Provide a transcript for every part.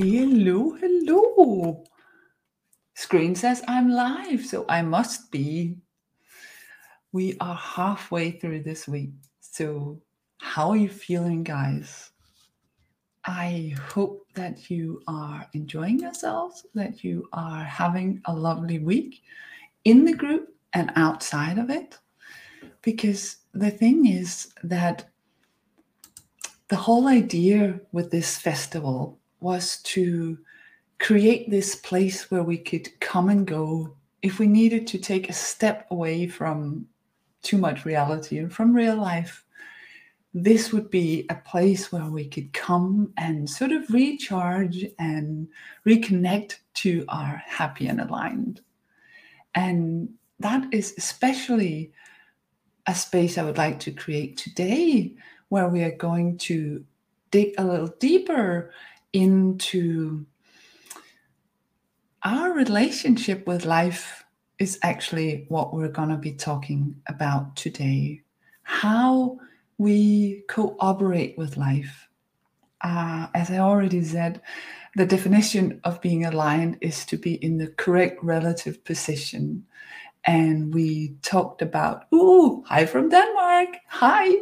Hello, hello. Screen says I'm live, so I must be. We are halfway through this week. So, how are you feeling, guys? I hope that you are enjoying yourselves, that you are having a lovely week in the group and outside of it. Because the thing is that the whole idea with this festival was to create this place where we could come and go if we needed to take a step away from too much reality and from real life. This would be a place where we could come and sort of recharge and reconnect to our happy and aligned. And that is especially a space I would like to create today, where we are going to dig a little deeper into our relationship with life is actually what we're going to be talking about today. How we cooperate with life. Uh, as I already said, the definition of being aligned is to be in the correct relative position. And we talked about, ooh, hi from Denmark, hi.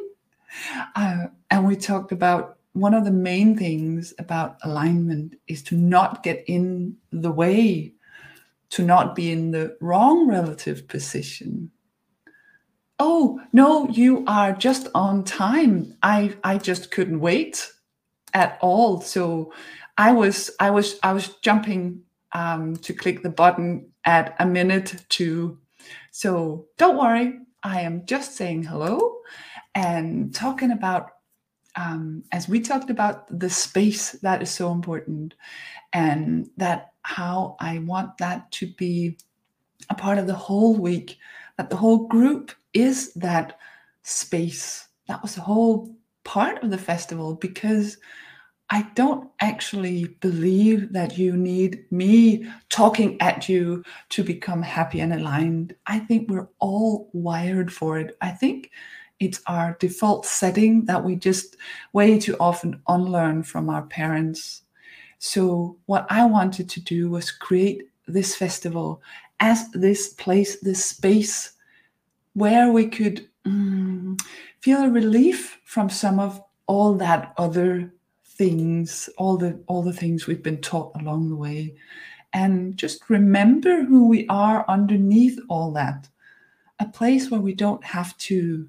Uh, and we talked about one of the main things about alignment is to not get in the way, to not be in the wrong relative position. Oh, no, you are just on time. I I just couldn't wait at all. So I was I was I was jumping um, to click the button at a minute to. So don't worry, I am just saying hello and talking about um, as we talked about the space that is so important and that how I want that to be a part of the whole week, that the whole group is that space. That was the whole part of the festival because I don't actually believe that you need me talking at you to become happy and aligned. I think we're all wired for it. I think it's our default setting that we just way too often unlearn from our parents. So, what I wanted to do was create this festival as this place, this space where we could mm, feel a relief from some of all that other things, all the all the things we've been taught along the way, and just remember who we are underneath all that. A place where we don't have to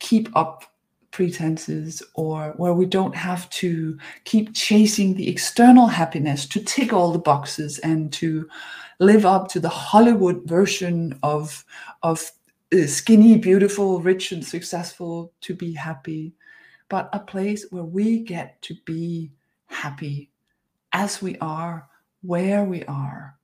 keep up pretenses or where we don't have to keep chasing the external happiness to tick all the boxes and to live up to the Hollywood version of of uh, skinny, beautiful, rich, and successful to be happy, but a place where we get to be happy as we are, where we are,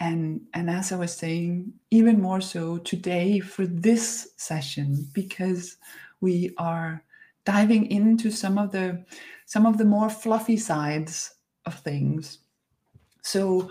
and and as i was saying even more so today for this session because we are diving into some of the some of the more fluffy sides of things so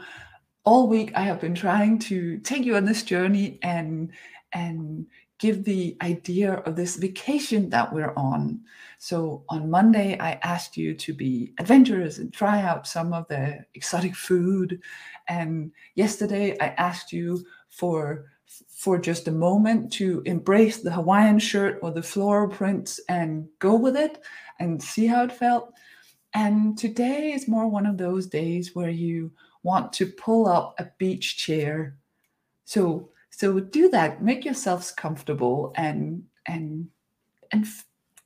all week i have been trying to take you on this journey and and give the idea of this vacation that we're on. So on Monday, I asked you to be adventurous and try out some of the exotic food. And yesterday, I asked you for for just a moment to embrace the Hawaiian shirt or the floral prints and go with it and see how it felt. And today is more one of those days where you want to pull up a beach chair. So so do that. Make yourselves comfortable and and and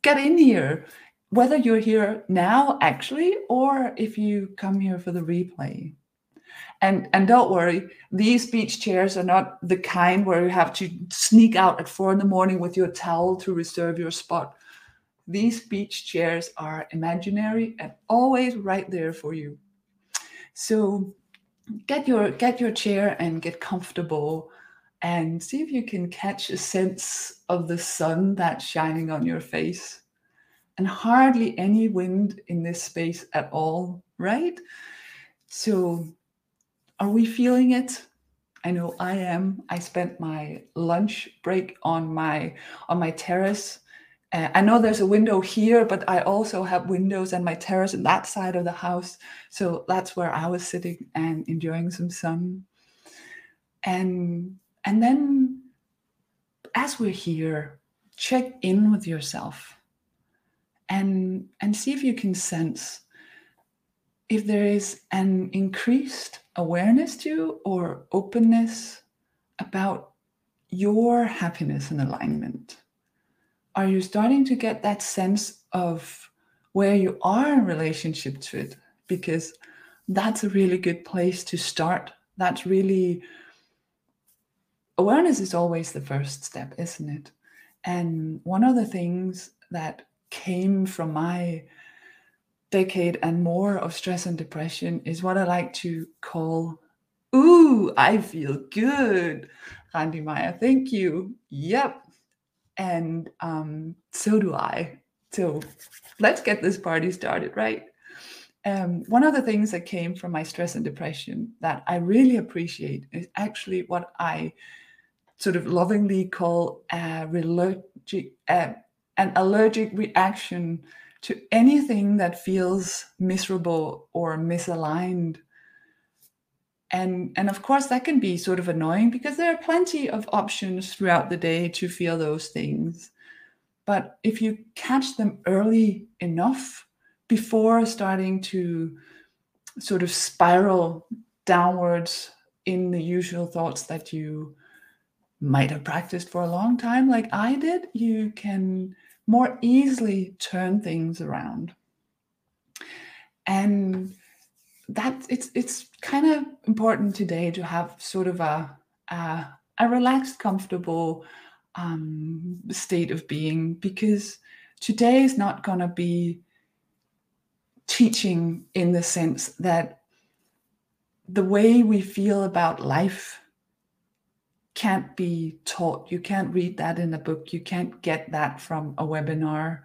get in here, whether you're here now actually or if you come here for the replay. And and don't worry, these beach chairs are not the kind where you have to sneak out at four in the morning with your towel to reserve your spot. These beach chairs are imaginary and always right there for you. So get your get your chair and get comfortable and see if you can catch a sense of the sun that's shining on your face. And hardly any wind in this space at all, right? So, are we feeling it? I know I am. I spent my lunch break on my on my terrace uh, I know there's a window here, but I also have windows and my terrace in that side of the house. So that's where I was sitting and enjoying some sun. And and then as we're here, check in with yourself and and see if you can sense if there is an increased awareness to or openness about your happiness and alignment. Are you starting to get that sense of where you are in relationship to it? Because that's a really good place to start. That's really awareness is always the first step isn't it and one of the things that came from my decade and more of stress and depression is what I like to call, ooh, I feel good. Randy Meyer, thank you. Yep. And um, so do I. So let's get this party started, right? Um, one of the things that came from my stress and depression that I really appreciate is actually what I sort of lovingly call a allergic, uh, an allergic reaction to anything that feels miserable or misaligned. And, and of course, that can be sort of annoying because there are plenty of options throughout the day to feel those things. But if you catch them early enough before starting to sort of spiral downwards in the usual thoughts that you might have practiced for a long time, like I did, you can more easily turn things around. And that it's it's kind of important today to have sort of a a, a relaxed, comfortable um, state of being because today is not going to be teaching in the sense that the way we feel about life can't be taught. You can't read that in a book. You can't get that from a webinar.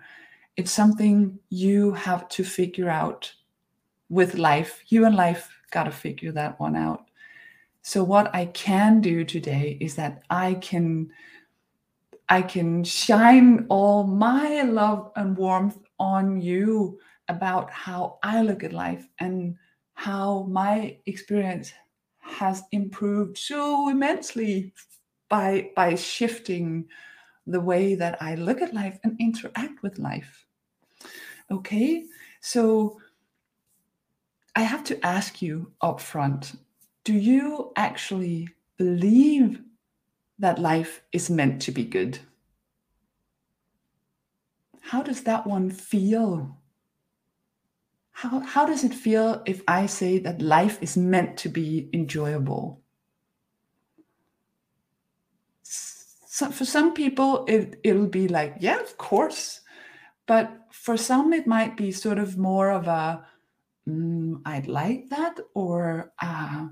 It's something you have to figure out with life. You and life got to figure that one out. So what I can do today is that I can I can shine all my love and warmth on you about how I look at life and how my experience has improved so immensely by by shifting the way that I look at life and interact with life. Okay, so I have to ask you up front do you actually believe that life is meant to be good? How does that one feel how, how does it feel if I say that life is meant to be enjoyable? So for some people, it, it'll be like, yeah, of course. But for some, it might be sort of more of a, mm, I'd like that, or a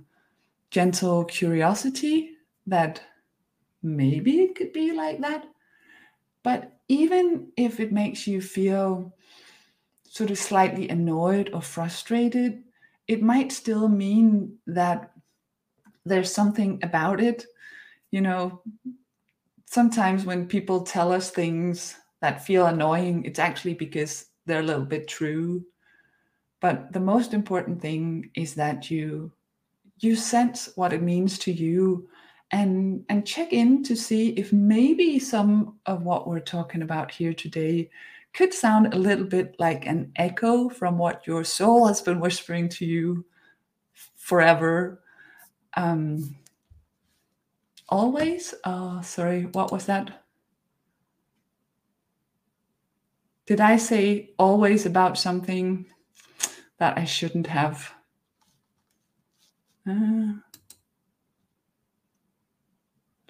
gentle curiosity that maybe it could be like that. But even if it makes you feel sort of slightly annoyed or frustrated, it might still mean that there's something about it. You know, sometimes when people tell us things that feel annoying, it's actually because they're a little bit true. But the most important thing is that you you sense what it means to you and and check in to see if maybe some of what we're talking about here today could sound a little bit like an echo from what your soul has been whispering to you forever. Um, always? Uh, sorry, what was that? Did I say always about something that I shouldn't have? Uh,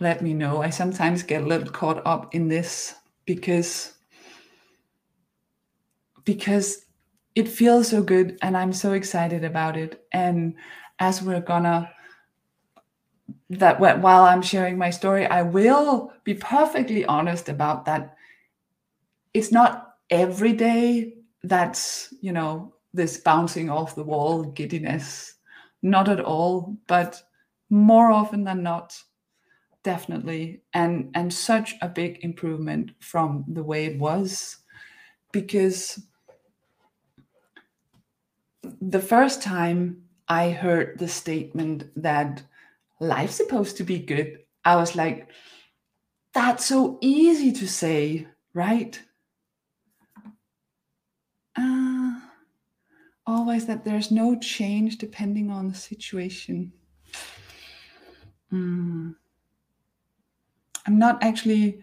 let me know. I sometimes get a little caught up in this because because it feels so good and I'm so excited about it. And as we're gonna that while I'm sharing my story, I will be perfectly honest about that. It's not every day that's, you know, this bouncing off the wall giddiness. Not at all, but more often than not, definitely and and such a big improvement from the way it was because the first time i heard the statement that life's supposed to be good i was like that's so easy to say right uh, always that there's no change depending on the situation mm. i'm not actually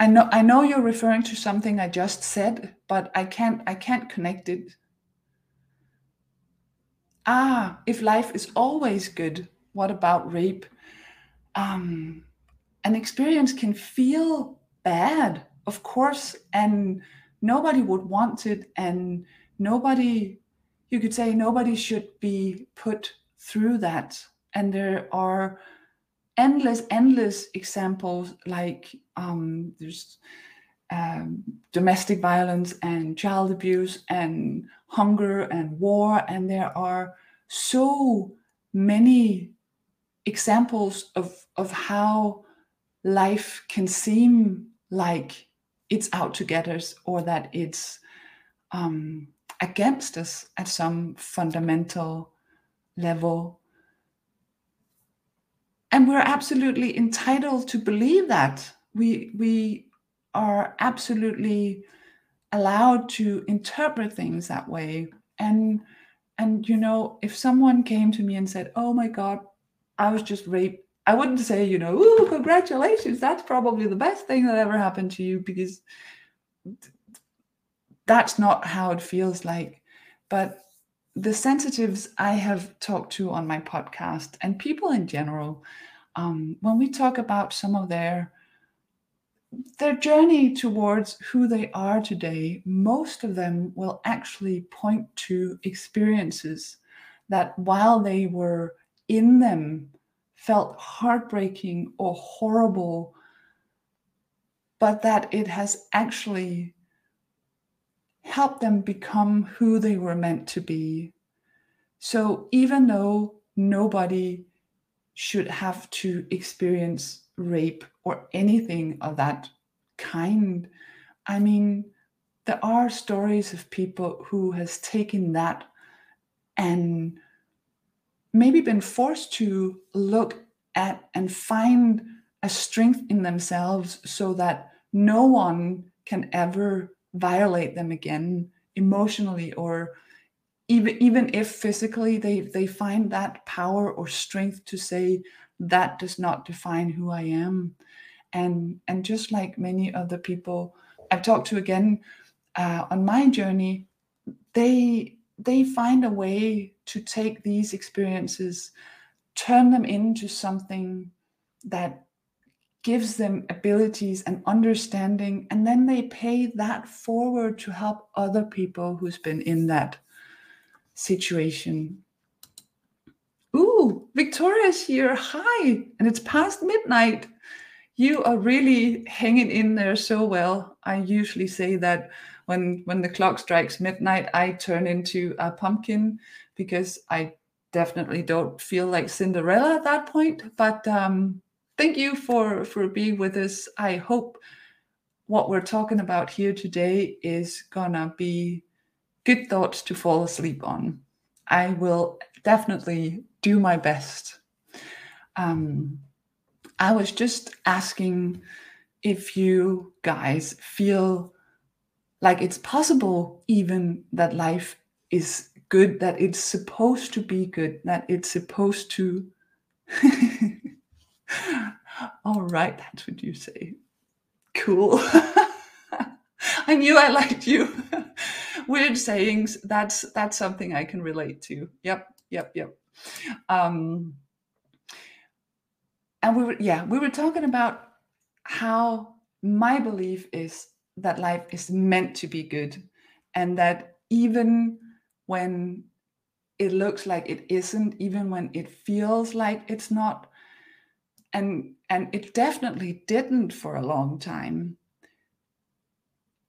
I know I know you're referring to something I just said, but I can't I can't connect it. Ah, if life is always good, what about rape? Um, an experience can feel bad, of course, and nobody would want it, and nobody, you could say, nobody should be put through that. And there are endless, endless examples like um, there's um, domestic violence and child abuse and hunger and war, and there are so many examples of of how life can seem like it's out to get us or that it's um, against us at some fundamental level. And we're absolutely entitled to believe that. We we are absolutely allowed to interpret things that way. And and you know if someone came to me and said oh my god i was just raped i wouldn't say you know Ooh, congratulations that's probably the best thing that ever happened to you because that's not how it feels like. But the sensitives I have talked to on my podcast and people in general, um, when we talk about some of their their journey towards who they are today, most of them will actually point to experiences that while they were in them felt heartbreaking or horrible, but that it has actually helped them become who they were meant to be. So even though nobody should have to experience rape or anything of that kind, I mean, there are stories of people who has taken that and maybe been forced to look at and find a strength in themselves so that no one can ever violate them again emotionally or even even if physically they they find that power or strength to say that does not define who i am. And and just like many other people i've talked to again uh, on my journey they they find a way to take these experiences turn them into something that gives them abilities and understanding and then they pay that forward to help other people who's been in that situation ooh victoria's here. Hi and it's past midnight. You are really hanging in there so well. I usually say that when when the clock strikes midnight i turn into a pumpkin because i definitely don't feel like cinderella at that point. But um thank you for for being with us. I hope what we're talking about here today is gonna be good thoughts to fall asleep on. I will definitely do my best um, i was just asking if you guys feel like it's possible even that life is good that it's supposed to be good that it's supposed to All right, that's what you say. Cool. I knew I liked you. Weird sayings. That's that's something I can relate to. Yep, yep, yep. Um, and we were yeah, we were talking about how my belief is that life is meant to be good and that even when it looks like it isn't even when it feels like it's not and and it definitely didn't for a long time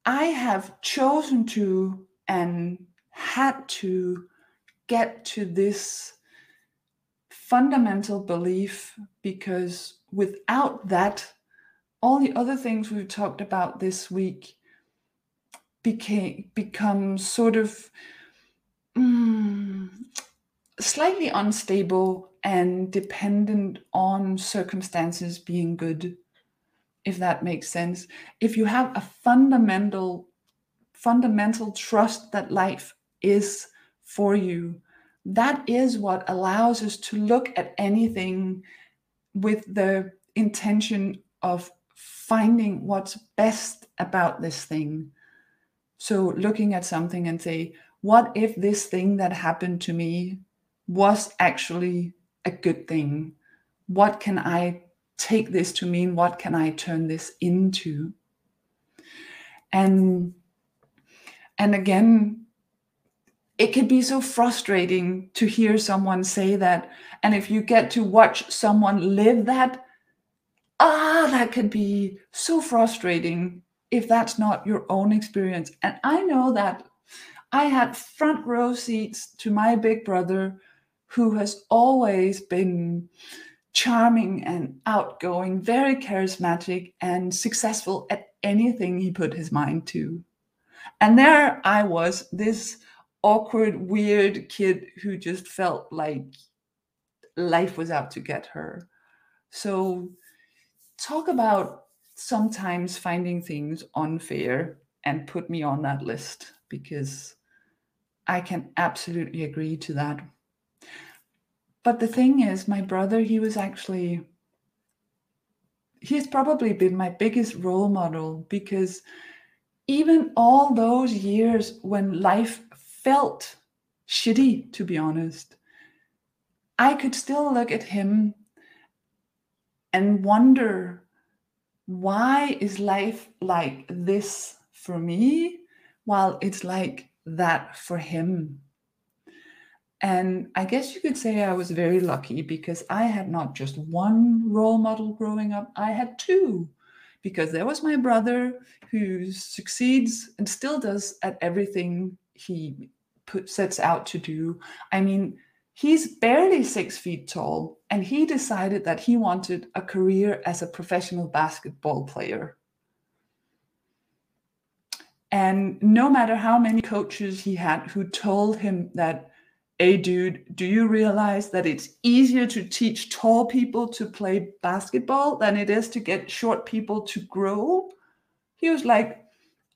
i have chosen to and had to get to this fundamental belief because without that, all the other things we've talked about this week became become sort of mm, slightly unstable and dependent on circumstances being good if that makes sense. If you have a fundamental fundamental trust that life is for you that is what allows us to look at anything with the intention of finding what's best about this thing. So looking at something and say what if this thing that happened to me was actually a good thing? What can i take this to mean? What can i turn this into? And and again it can be so frustrating to hear someone say that and if you get to watch someone live that ah that can be so frustrating if that's not your own experience and i know that i had front row seats to my big brother who has always been charming and outgoing, very charismatic, and successful at anything he put his mind to. And there I was, this awkward, weird kid who just felt like life was out to get her. So, talk about sometimes finding things unfair and put me on that list because I can absolutely agree to that. But the thing is, my brother, he was actually, he's probably been my biggest role model because even all those years when life felt shitty, to be honest, I could still look at him and wonder why is life like this for me while it's like that for him and I guess you could say I was very lucky because I had not just one role model growing up, I had two. Because there was my brother who succeeds and still does at everything he put, sets out to do. I mean, he's barely six feet tall, and he decided that he wanted a career as a professional basketball player. And no matter how many coaches he had who told him that hey dude, do you realize that it's easier to teach tall people to play basketball than it is to get short people to grow? He was like,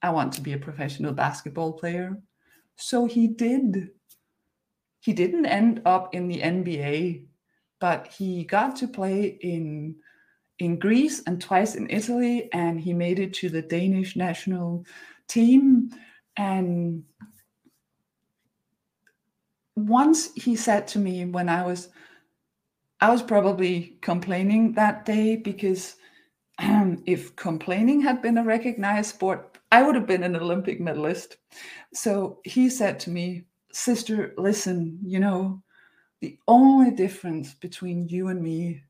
I want to be a professional basketball player. So he did. He didn't end up in the NBA, but he got to play in in Greece and twice in Italy, and he made it to the Danish national team. And once he said to me when I was I was probably complaining that day because um, if complaining had been a recognized sport, I would have been an Olympic medalist. So he said to me, Sister, listen, you know, the only difference between you and me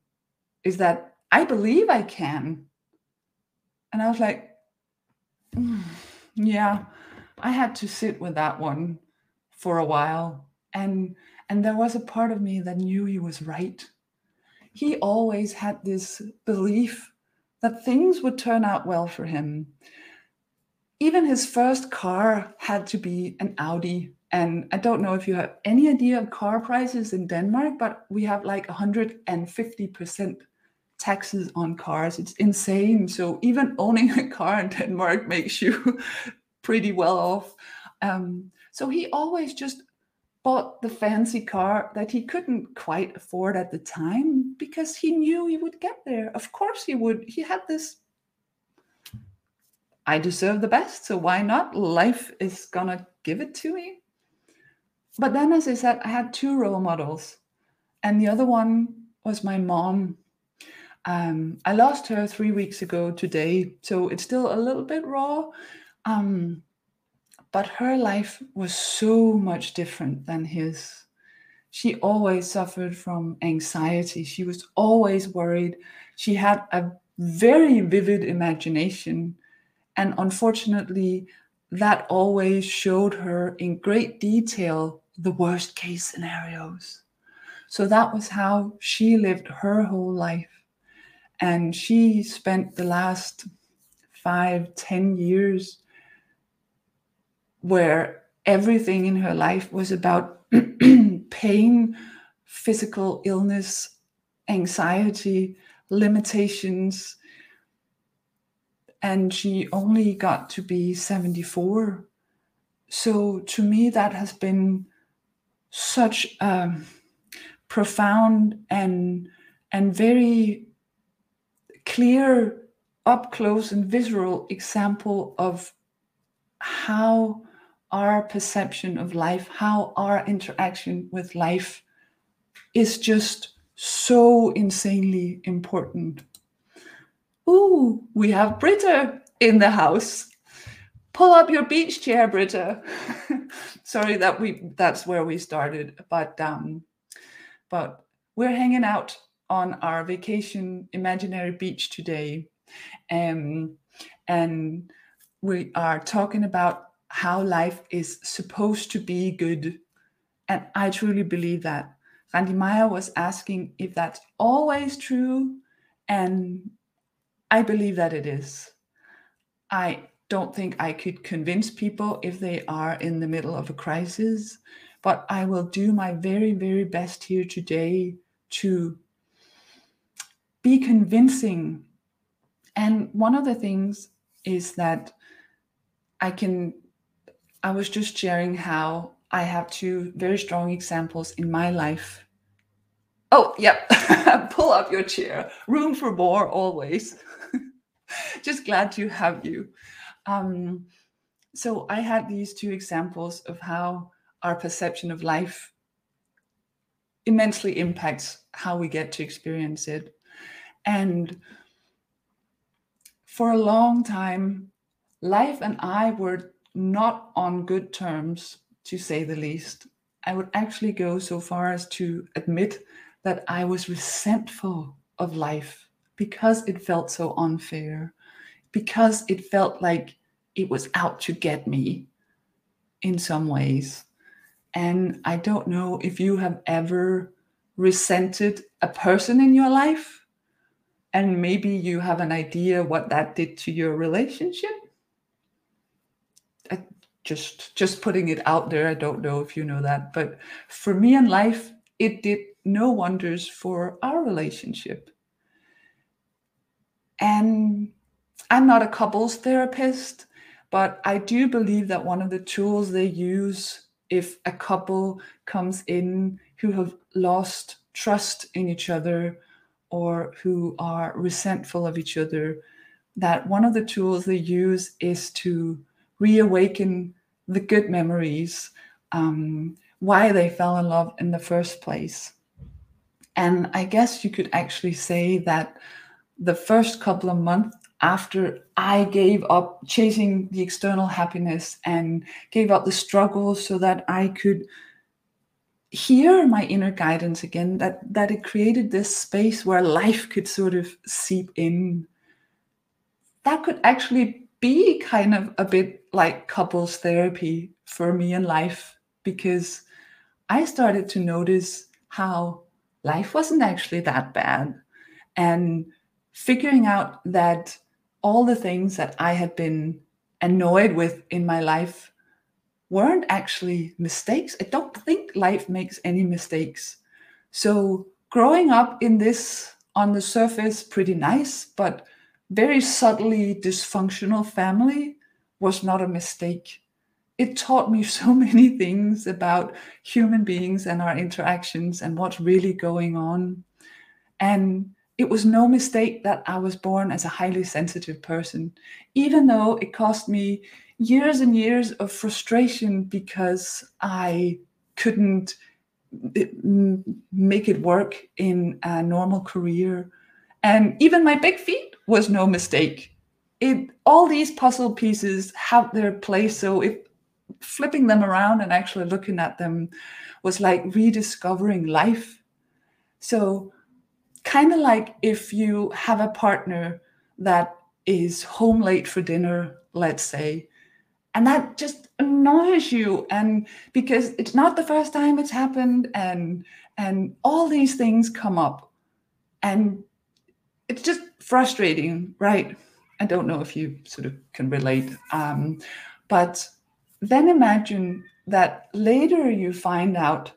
is that I believe I can. And I was like, mm, yeah, I had to sit with that one for a while and and there was a part of me that knew he was right he always had this belief that things would turn out well for him even his first car had to be an audi and i don't know if you have any idea of car prices in denmark but we have like 150% taxes on cars it's insane so even owning a car in denmark makes you pretty well off um, so he always just bought the fancy car that he couldn't quite afford at the time because he knew he would get there. Of course, he would. He had this I deserve the best, so why not? Life is gonna give it to me. But then, as I said, I had two role models, and the other one was my mom. Um, I lost her three weeks ago today, so it's still a little bit raw. Um, but her life was so much different than his. She always suffered from anxiety. She was always worried. She had a very vivid imagination. And unfortunately, that always showed her in great detail the worst case scenarios. So that was how she lived her whole life. And she spent the last five, ten years where everything in her life was about pain, physical illness, anxiety, limitations. And she only got to be 74. So to me, that has been such a profound and and very clear up close and visceral example of how our perception of life, how our interaction with life is just so insanely important. Ooh, we have Britta in the house. Pull up your beach chair, Britta. Sorry that we that's where we started, but um, but we're hanging out on our vacation imaginary beach today, um, and we are talking about how life is supposed to be good, and I truly believe that. Randy Meyer was asking if that's always true, and I believe that it is. I don't think I could convince people if they are in the middle of a crisis, but I will do my very, very best here today to be convincing. And one of the things is that I can, I was just sharing how I have two very strong examples in my life. Oh, yep. Pull up your chair. Room for more always. just glad to have you. Um, so I had these two examples of how our perception of life immensely impacts how we get to experience it. And for a long time, life and I were not on good terms, to say the least. I would actually go so far as to admit that I was resentful of life because it felt so unfair, because it felt like it was out to get me in some ways. And I don't know if you have ever resented a person in your life and maybe you have an idea what that did to your relationship I just just putting it out there i don't know if you know that but for me in life it did no wonders for our relationship and i'm not a couples therapist but i do believe that one of the tools they use if a couple comes in who have lost trust in each other or who are resentful of each other, that one of the tools they use is to reawaken the good memories, um, why they fell in love in the first place. And I guess you could actually say that the first couple of months after I gave up chasing the external happiness and gave up the struggle so that I could hear my inner guidance again that that it created this space where life could sort of seep in. That could actually be kind of a bit like couples therapy for me in life because i started to notice how life wasn't actually that bad. And figuring out that all the things that i had been annoyed with in my life weren't actually mistakes. I don't think life makes any mistakes. So growing up in this on the surface pretty nice but very subtly dysfunctional family was not a mistake. It taught me so many things about human beings and our interactions and what's really going on. And it was no mistake that I was born as a highly sensitive person, even though it cost me years and years of frustration because I couldn't eh, make it work in a normal career. And even my big feet was no mistake. It all these puzzle pieces have their place. So if flipping them around and actually looking at them was like rediscovering life. So kind of like if you have a partner that is home late for dinner, let's say, and that just annoys you and because it's not the first time it's happened and and all these things come up and it's just frustrating right? I don't know if you sort of can relate um, but then imagine that later you find out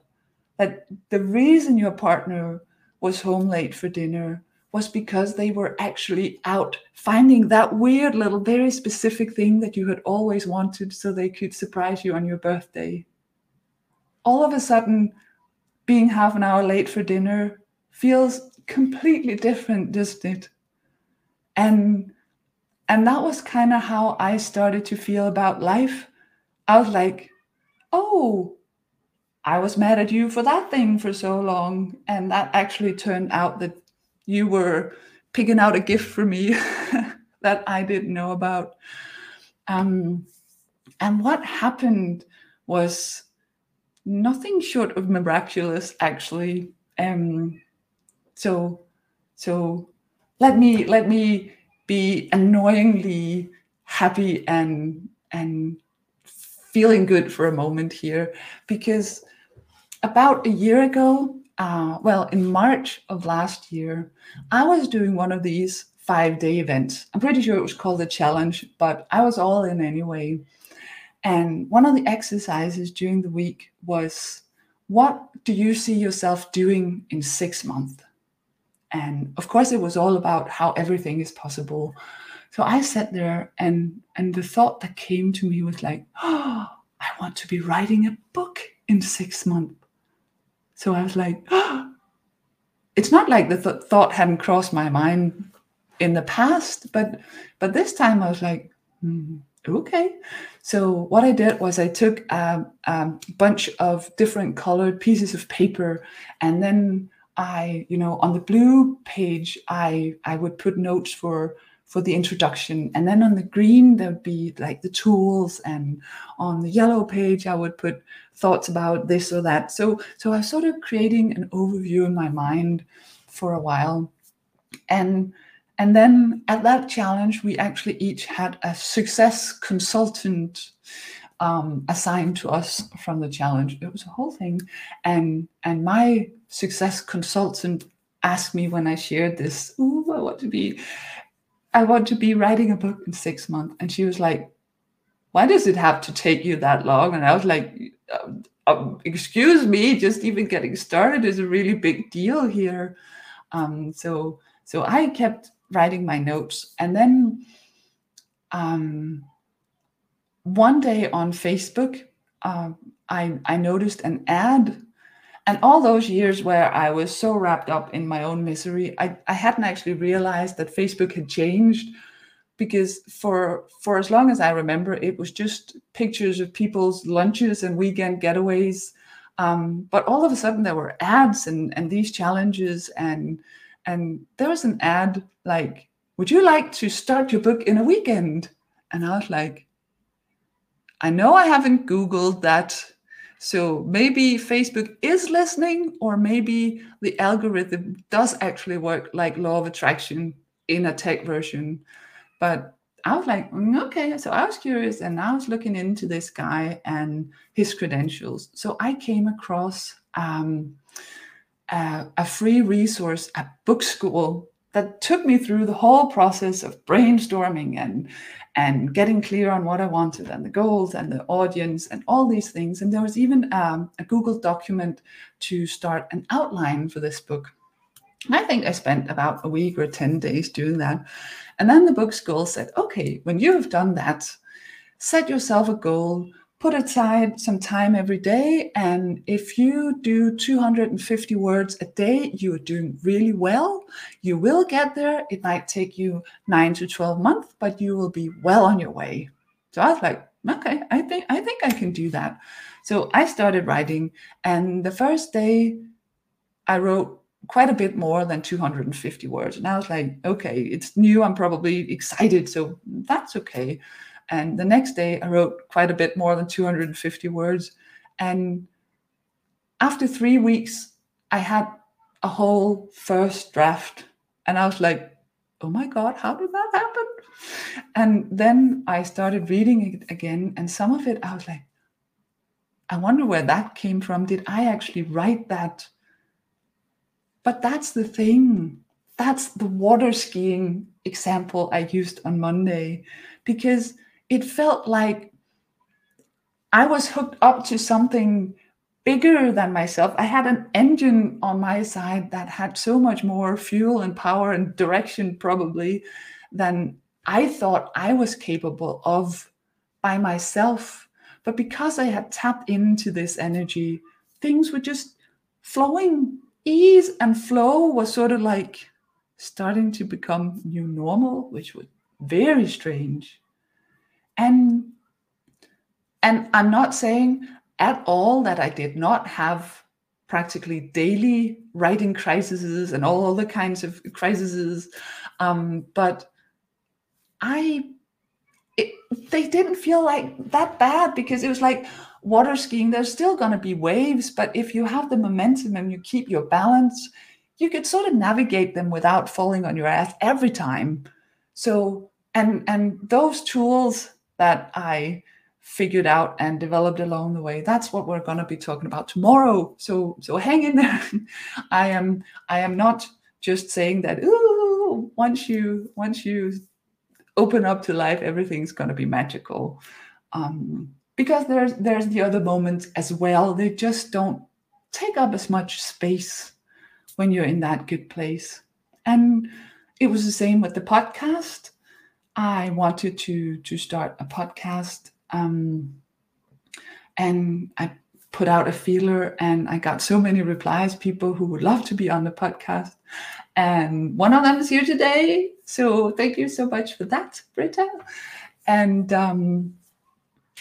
that the reason your partner was home late for dinner was because they were actually out finding that weird little very specific thing that you had always wanted so they could surprise you on your birthday. All of a sudden, being half an hour late for dinner feels completely different, doesn't it? And and that was kind of how I started to feel about life. I was like, oh, I was mad at you for that thing for so long. And that actually turned out that you were picking out a gift for me that I didn't know about. Um, and what happened was nothing short of miraculous, actually. Um, so, so let me let me be annoyingly happy and and feeling good for a moment here because about a year ago uh, well, in March of last year, I was doing one of these five day events. I'm pretty sure it was called a challenge, but I was all in anyway. And one of the exercises during the week was what do you see yourself doing in six months? And of course, it was all about how everything is possible. So I sat there, and and the thought that came to me was like, oh, I want to be writing a book in six months. So I was like, oh. it's not like the th- thought hadn't crossed my mind in the past, but but this time I was like, mm, okay. So what I did was I took a, a bunch of different colored pieces of paper, and then I, you know, on the blue page, I I would put notes for for the introduction. And then on the green, there would be like the tools. And on the yellow page, I would put thoughts about this or that. So, so I was sort of creating an overview in my mind for a while. And and then at that challenge, we actually each had a success consultant um, assigned to us from the challenge. It was a whole thing. And and my success consultant asked me when I shared this, ooh, I want to be I want to be writing a book in six months. And she was like, why does it have to take you that long? And I was like, um, excuse me, just even getting started is a really big deal here. Um, so, so I kept writing my notes. And then um, one day on Facebook, uh, I, I noticed an ad and all those years where I was so wrapped up in my own misery, I, I hadn't actually realized that Facebook had changed because for for as long as I remember, it was just pictures of people's lunches and weekend getaways. Um, but all of a sudden, there were ads and and these challenges and and there was an ad like, "Would you like to start your book in a weekend?" And I was like, "I know I haven't Googled that so maybe Facebook is listening, or maybe the algorithm does actually work like law of attraction in a tech version. But I was like, mm, okay. So I was curious and I was looking into this guy and his credentials. So I came across um, a, a free resource at Book School that took me through the whole process of brainstorming and and getting clear on what I wanted and the goals and the audience and all these things. And there was even um, a Google document to start an outline for this book. I think I spent about a week or 10 days doing that. And then the book school said, okay, when you have done that, set yourself a goal put aside some time every day. And if you do 250 words a day, you are doing really well. You will get there. It might take you nine to 12 months, but you will be well on your way. So I was like, okay, I think I think I can do that. So I started writing, and the first day I wrote quite a bit more than 250 words. And I was like, okay, it's new. I'm probably excited. So that's okay. And the next day, I wrote quite a bit more than 250 words. And after three weeks, I had a whole first draft. And I was like, oh my God, how did that happen? And then I started reading it again, and some of it I was like, I wonder where that came from. Did I actually write that? But that's the thing. That's the water skiing example I used on Monday because it felt like I was hooked up to something bigger than myself. I had an engine on my side that had so much more fuel and power and direction, probably, than I thought I was capable of by myself. But because I had tapped into this energy, things were just flowing. Ease and flow was sort of like starting to become new normal, which was very strange. And and I'm not saying at all that I did not have practically daily writing crises and all other kinds of crises. Um, but I, it, they didn't feel like that bad because it was like water skiing. There's still going to be waves, but if you have the momentum and you keep your balance, you could sort of navigate them without falling on your ass every time. So, and and those tools that I figured out and developed along the way. That's what we're going to be talking about tomorrow. So so hang in there. I am i am not just saying that ooh once you once you open up to life everything's going to be magical. Um, because there's there's the other moments as well. They just don't take up as much space when you're in that good place. And it was the same with the podcast i wanted to to start a podcast um, and I put out a feeler and I got so many replies, people who would love to be on the podcast. And one of them is here today. So thank you so much for that, Britta. And um,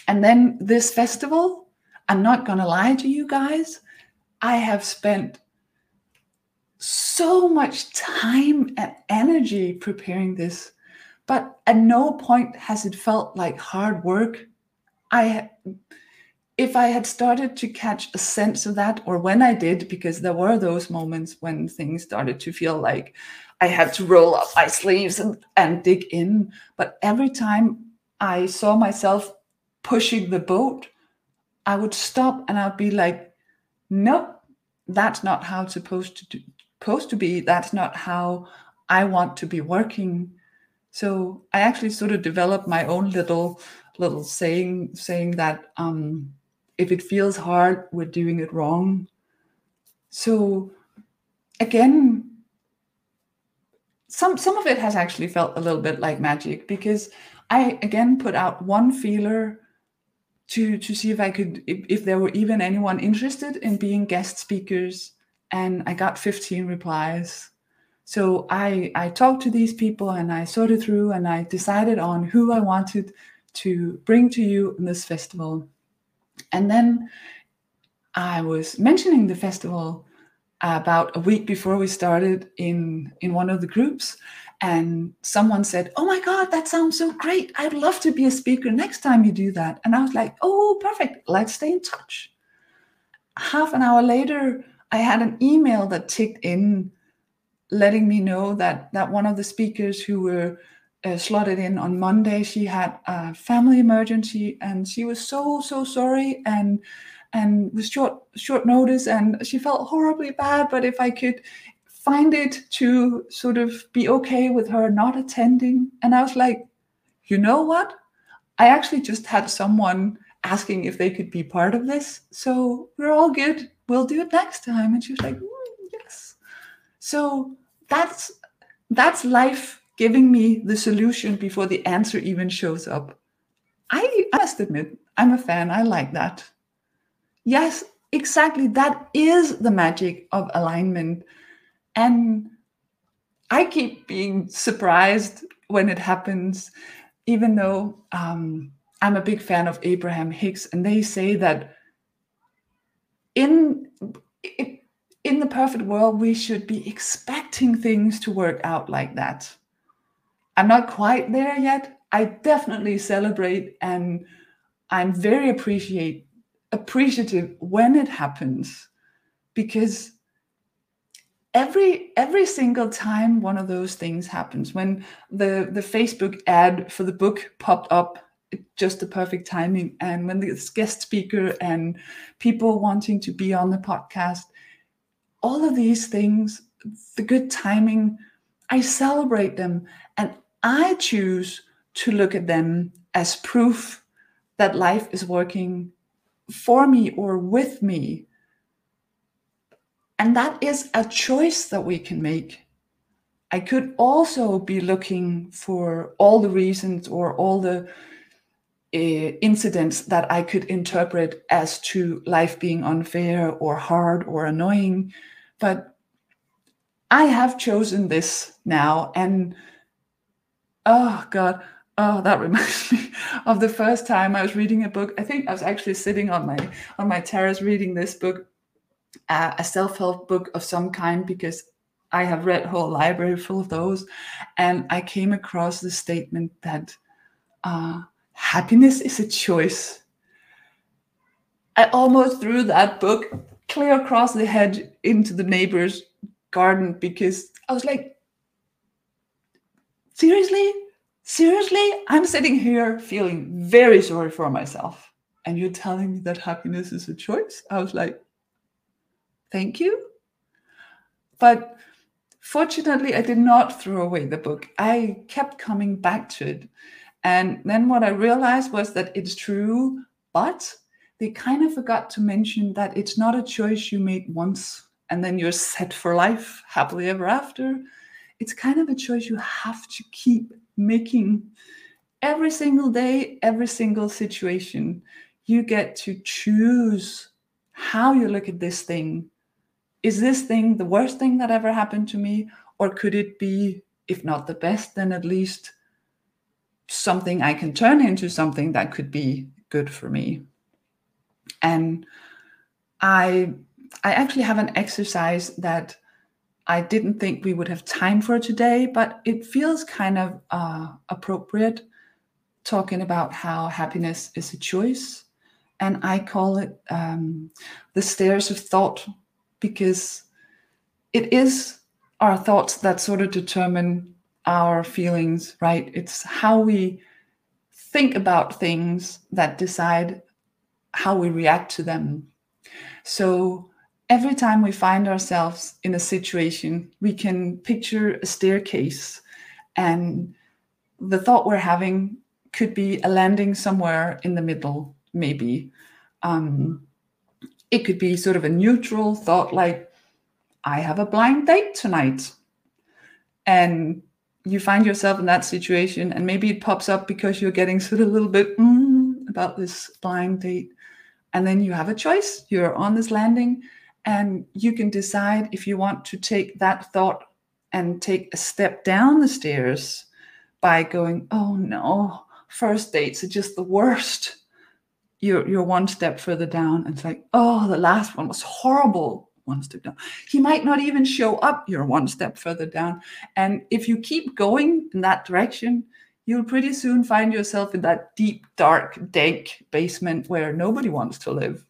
and then this festival, I'm not gonna lie to you guys, I have spent so much time and energy preparing this, but at no point has it felt like hard work I if I had started to catch a sense of that, or when I did, because there were those moments when things started to feel like I had to roll up my sleeves and, and dig in. But every time I saw myself pushing the boat, I would stop and I'd be like, nope, that's not how it's supposed to do, supposed to be. That's not how I want to be working. So I actually sort of developed my own little little saying saying that um, if it feels hard, we're doing it wrong. So again, some some of it has actually felt a little bit like magic because I again put out one feeler to to see if I could if, if there were even anyone interested in being guest speakers, and I got 15 replies. So I I talked to these people and I sorted through and I decided on who I wanted to bring to you in this festival. And then I was mentioning the festival about a week before we started in in one of the groups. And someone said oh my god that sounds so great. I'd love to be a speaker next time you do that. And i was like oh perfect. Let's stay in touch. Half an hour later i had an email that ticked in letting me know that that one of the speakers who were uh, slotted in on Monday. She had a family emergency, and she was so so sorry and and was short short notice, and she felt horribly bad. But if I could find it to sort of be okay with her not attending, and I was like, you know what? I actually just had someone asking if they could be part of this, so we're all good. We'll do it next time. And she was like. So that's that's life giving me the solution before the answer even shows up. I, I must admit, I'm a fan. I like that. Yes, exactly. That is the magic of alignment. And I keep being surprised when it happens, even though um, I'm a big fan of Abraham Hicks, and they say that in in the perfect world, we should be expecting things to work out like that. I'm not quite there yet. I definitely celebrate and I'm very appreciate appreciative when it happens because every every single time one of those things happens when the the facebook ad for the book popped up just the perfect timing and when the guest speaker and people wanting to be on the podcast all of these things the good timing i celebrate them and i choose to look at them as proof that life is working for me or with me and that is a choice that we can make. I could also be looking for all the reasons or all the incidents that I could interpret as to life being unfair or hard or annoying. But I have chosen this now. And oh, God, oh, that reminds me of the first time I was reading a book. I think I was actually sitting on my on my terrace reading this book uh, a self-help book of some kind because I have read a whole library full of those, and I came across the statement that uh, happiness is a choice. I almost threw that book clear across the hedge into the neighbor's garden because I was like, seriously? Seriously? I'm sitting here feeling very sorry for myself. And you're telling me that happiness is a choice? I was like, Thank you. But fortunately, I did not throw away the book. I kept coming back to it. And then what I realized was that it's true, but they kind of forgot to mention that it's not a choice you made once and then you're set for life, happily ever after. It's kind of a choice you have to keep making every single day, every single situation. You get to choose how you look at this thing is this thing the worst thing that ever happened to me? Or could it be, if not the best, then at least something I can turn into something that could be good for me? And I I actually have an exercise that I didn't think we would have time for today, but it feels kind of uh, appropriate talking about how happiness is a choice. And I call it um, the stairs of thought because it is our thoughts that sort of determine our feelings, right? It's how we think about things that decide how we react to them. So every time we find ourselves in a situation, we can picture a staircase, and the thought we're having could be a landing somewhere in the middle, maybe. Um, it could be sort of a neutral thought like, I have a blind date tonight. And you find yourself in that situation, and maybe it pops up because you're getting sort of a little bit mm, about this blind date. And then you have a choice. You're on this landing, and you can decide if you want to take that thought and take a step down the stairs by going, oh no, first dates are just the worst you're you're one step further down and it's like oh the last one was horrible one step down. He might not even show up you're one step further down. And if you keep going in that direction you'll pretty soon find yourself in that deep dark dank basement where nobody wants to live.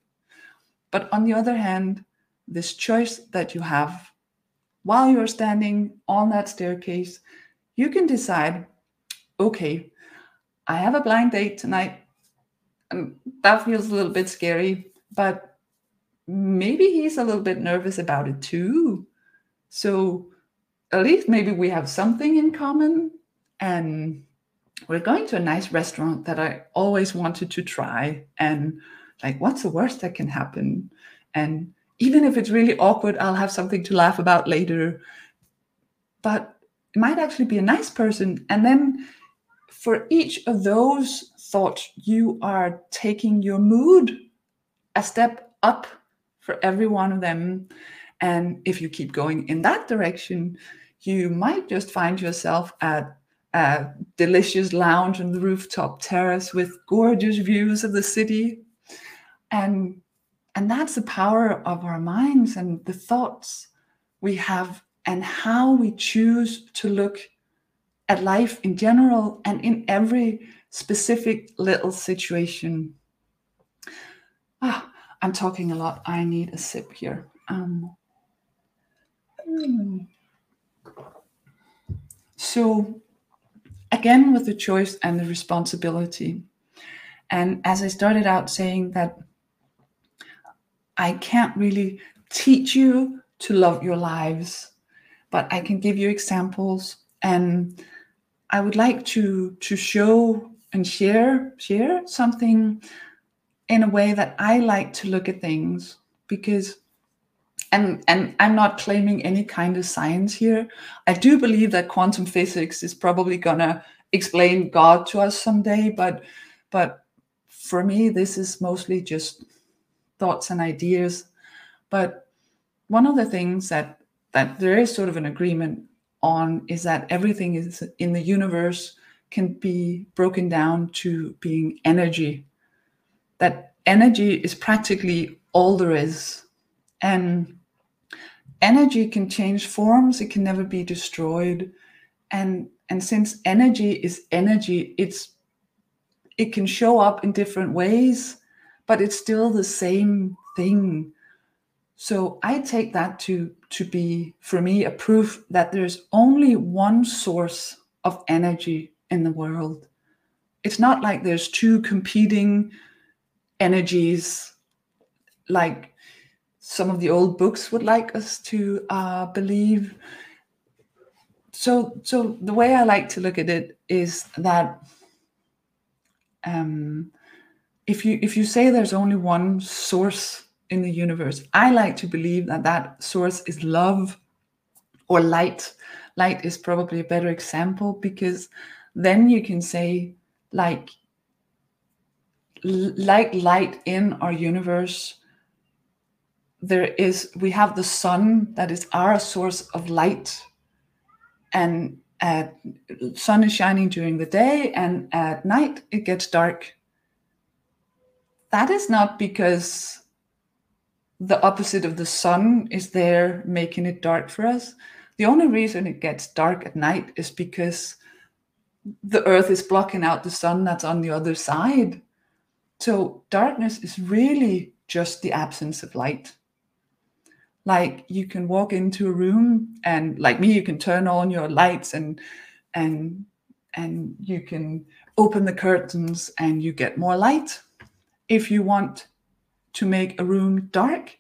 But on the other hand this choice that you have while you're standing on that staircase you can decide okay i have a blind date tonight. And that feels a little bit scary, but maybe he's a little bit nervous about it too. So at least maybe we have something in common. And we're going to a nice restaurant that I always wanted to try. And like, what's the worst that can happen? And even if it's really awkward, I'll have something to laugh about later. But it might actually be a nice person. And then for each of those thoughts, you are taking your mood a step up for every one of them. And if you keep going in that direction, you might just find yourself at a delicious lounge on the rooftop terrace with gorgeous views of the city. And, and that's the power of our minds and the thoughts we have and how we choose to look at life in general and in every specific little situation. Ah, I'm talking a lot. I need a sip here. Um, Hmm. So, again, with the choice and the responsibility. And as I started out saying, that I can't really teach you to love your lives, but I can give you examples. And I would like to, to show and share share something in a way that I like to look at things because and and I'm not claiming any kind of science here. I do believe that quantum physics is probably gonna explain God to us someday, but but for me this is mostly just thoughts and ideas. But one of the things that that there is sort of an agreement on is that everything is in the universe can be broken down to being energy. That energy is practically all there is. And energy can change forms, it can never be destroyed. And and since energy is energy, it's it can show up in different ways, but it's still the same thing. So I take that to to be for me a proof that there's only one source of energy in the world. It's not like there's two competing energies like some of the old books would like us to uh, believe. So, so the way I like to look at it is that um, if you if you say there's only one source in the universe, I like to believe that that source is love or light. Light is probably a better example because then you can say like like light in our universe there is we have the sun that is our source of light. And at sun is shining during the day and at night it gets dark. That is not because the opposite of the sun is there making it dark for us. The only reason it gets dark at night is because the earth is blocking out the sun that's on the other side so darkness is really just the absence of light. Like you can walk into a room and like me you can turn on your lights and and and you can open the curtains and you get more light. If you want to make a room dark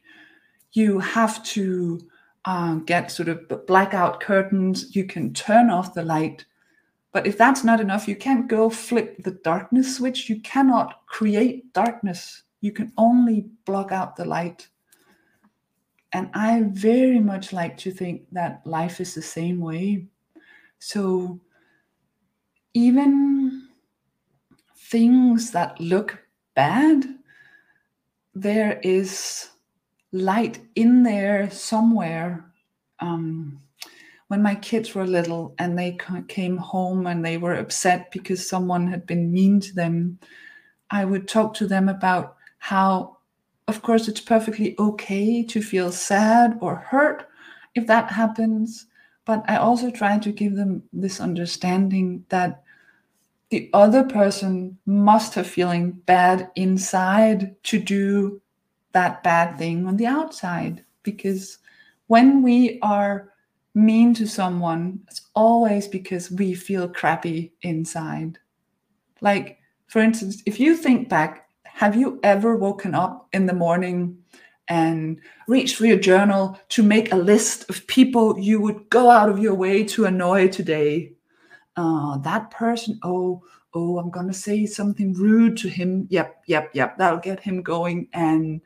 you have to uh, get sort of blackout curtains. You can turn off the light but if that's not enough you can't go flip the darkness switch you cannot create darkness you can only block out the light and I very much like to think that life is the same way. So even things that look bad, there is light in there somewhere. Um, when my kids were little and they came home and they were upset because someone had been mean to them, I would talk to them about how of course, it's perfectly okay to feel sad or hurt if that happens. But I also try to give them this understanding that the other person must have feeling bad inside to do that bad thing on the outside. Because when we are mean to someone, it's always because we feel crappy inside. Like, for instance, if you think back have you ever woken up in the morning and reached for your journal to make a list of people you would go out of your way to annoy today? Uh, that person, oh, oh, I'm going to say something rude to him. Yep, yep, yep. That'll get him going. And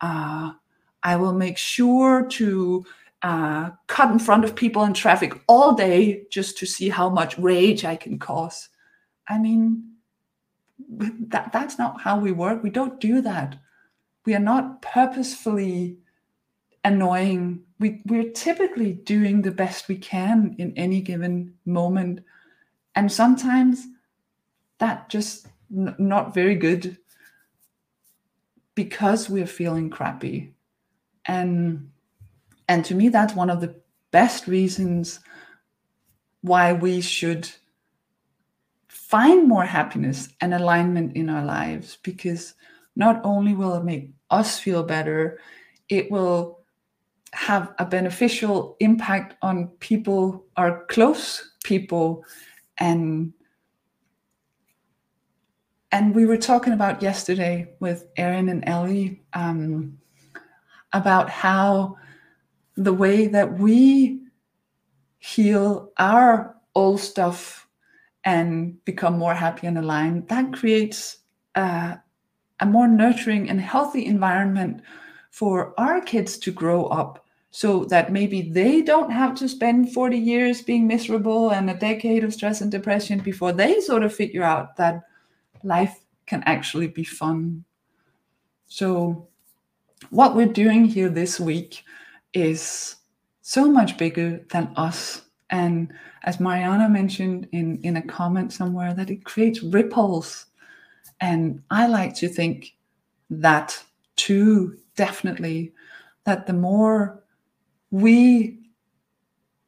uh, I will make sure to uh, cut in front of people in traffic all day just to see how much rage I can cause. I mean, that that's not how we work. We don't do that. We are not purposefully annoying. We we're typically doing the best we can in any given moment. And sometimes that just n- not very good because we're feeling crappy. And and to me that's one of the best reasons why we should find more happiness and alignment in our lives because not only will it make us feel better, it will have a beneficial impact on people, our close people, and and we were talking about yesterday with Erin and Ellie um, about how the way that we heal our old stuff and become more happy and aligned, that creates a, a more nurturing and healthy environment for our kids to grow up so that maybe they don't have to spend 40 years being miserable and a decade of stress and depression before they sort of figure out that life can actually be fun. So, what we're doing here this week is so much bigger than us. And as Mariana mentioned in, in a comment somewhere, that it creates ripples. And I like to think that too, definitely, that the more we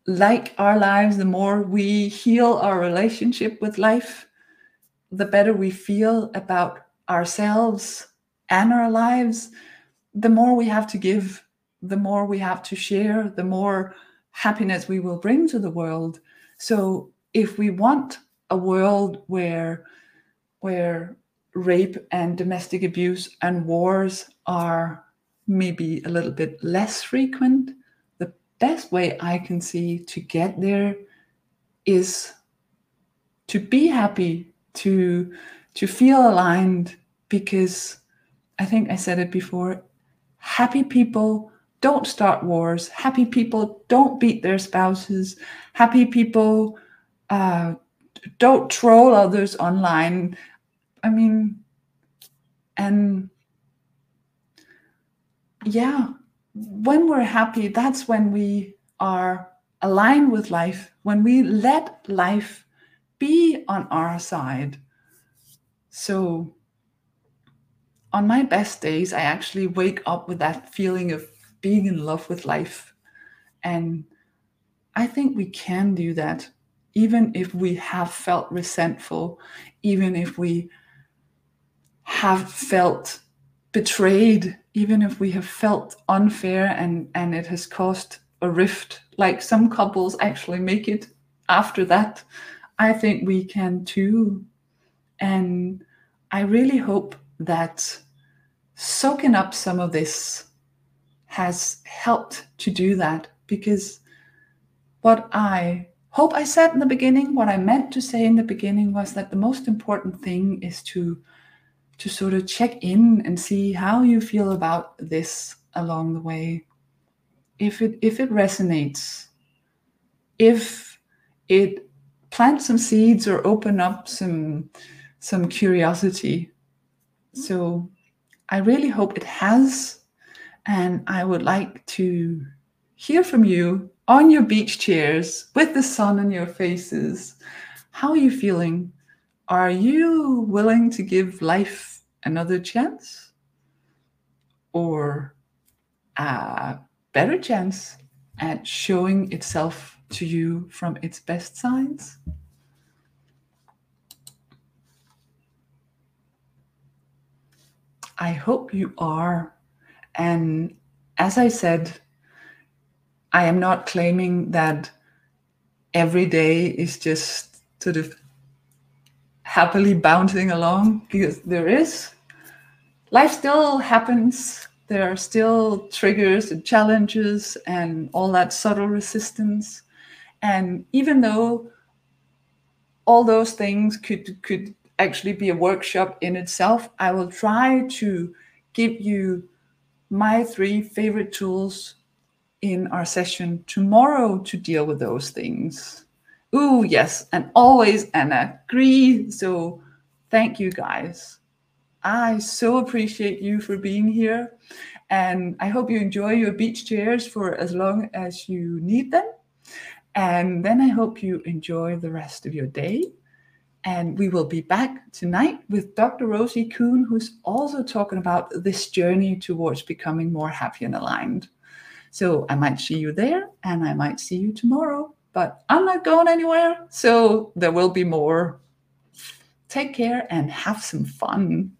like our lives, the more we heal our relationship with life, the better we feel about ourselves and our lives, the more we have to give, the more we have to share, the more happiness we will bring to the world. So if we want a world where where rape and domestic abuse and wars are maybe a little bit less frequent, the best way I can see to get there is to be happy to to feel aligned because I think I said it before happy people don't start wars. Happy people don't beat their spouses. Happy people uh, don't troll others online. I mean and yeah when we're happy that's when we are aligned with life when we let life be on our side. So, on my best days, I actually wake up with that feeling of being in love with life. And I think we can do that, even if we have felt resentful, even if we have felt betrayed, even if we have felt unfair and, and it has caused a rift, like some couples actually make it after that. I think we can too. And I really hope that soaking up some of this has helped to do that because what I hope I said in the beginning, what I meant to say in the beginning was that the most important thing is to to sort of check in and see how you feel about this along the way. If it if it resonates, if it plant some seeds or open up some some curiosity. So I really hope it has. And I would like to hear from you on your beach chairs with the sun on your faces. How are you feeling? Are you willing to give life another chance? Or a better chance at showing itself to you from its best sides? I hope you are. And as I said, I am not claiming that every day is just sort of happily bouncing along because there is. Life still happens. There are still triggers and challenges and all that subtle resistance. And even though all those things could could actually be a workshop in itself, I will try to give you my three favorite tools in our session tomorrow to deal with those things. Ooh, yes, and always and agree. So thank you guys. I so appreciate you for being here. And I hope you enjoy your beach chairs for as long as you need them. And then I hope you enjoy the rest of your day. And we will be back tonight with Dr. Rosie Kuhn, who's also talking about this journey towards becoming more happy and aligned. So I might see you there and I might see you tomorrow, but I'm not going anywhere. So there will be more. Take care and have some fun.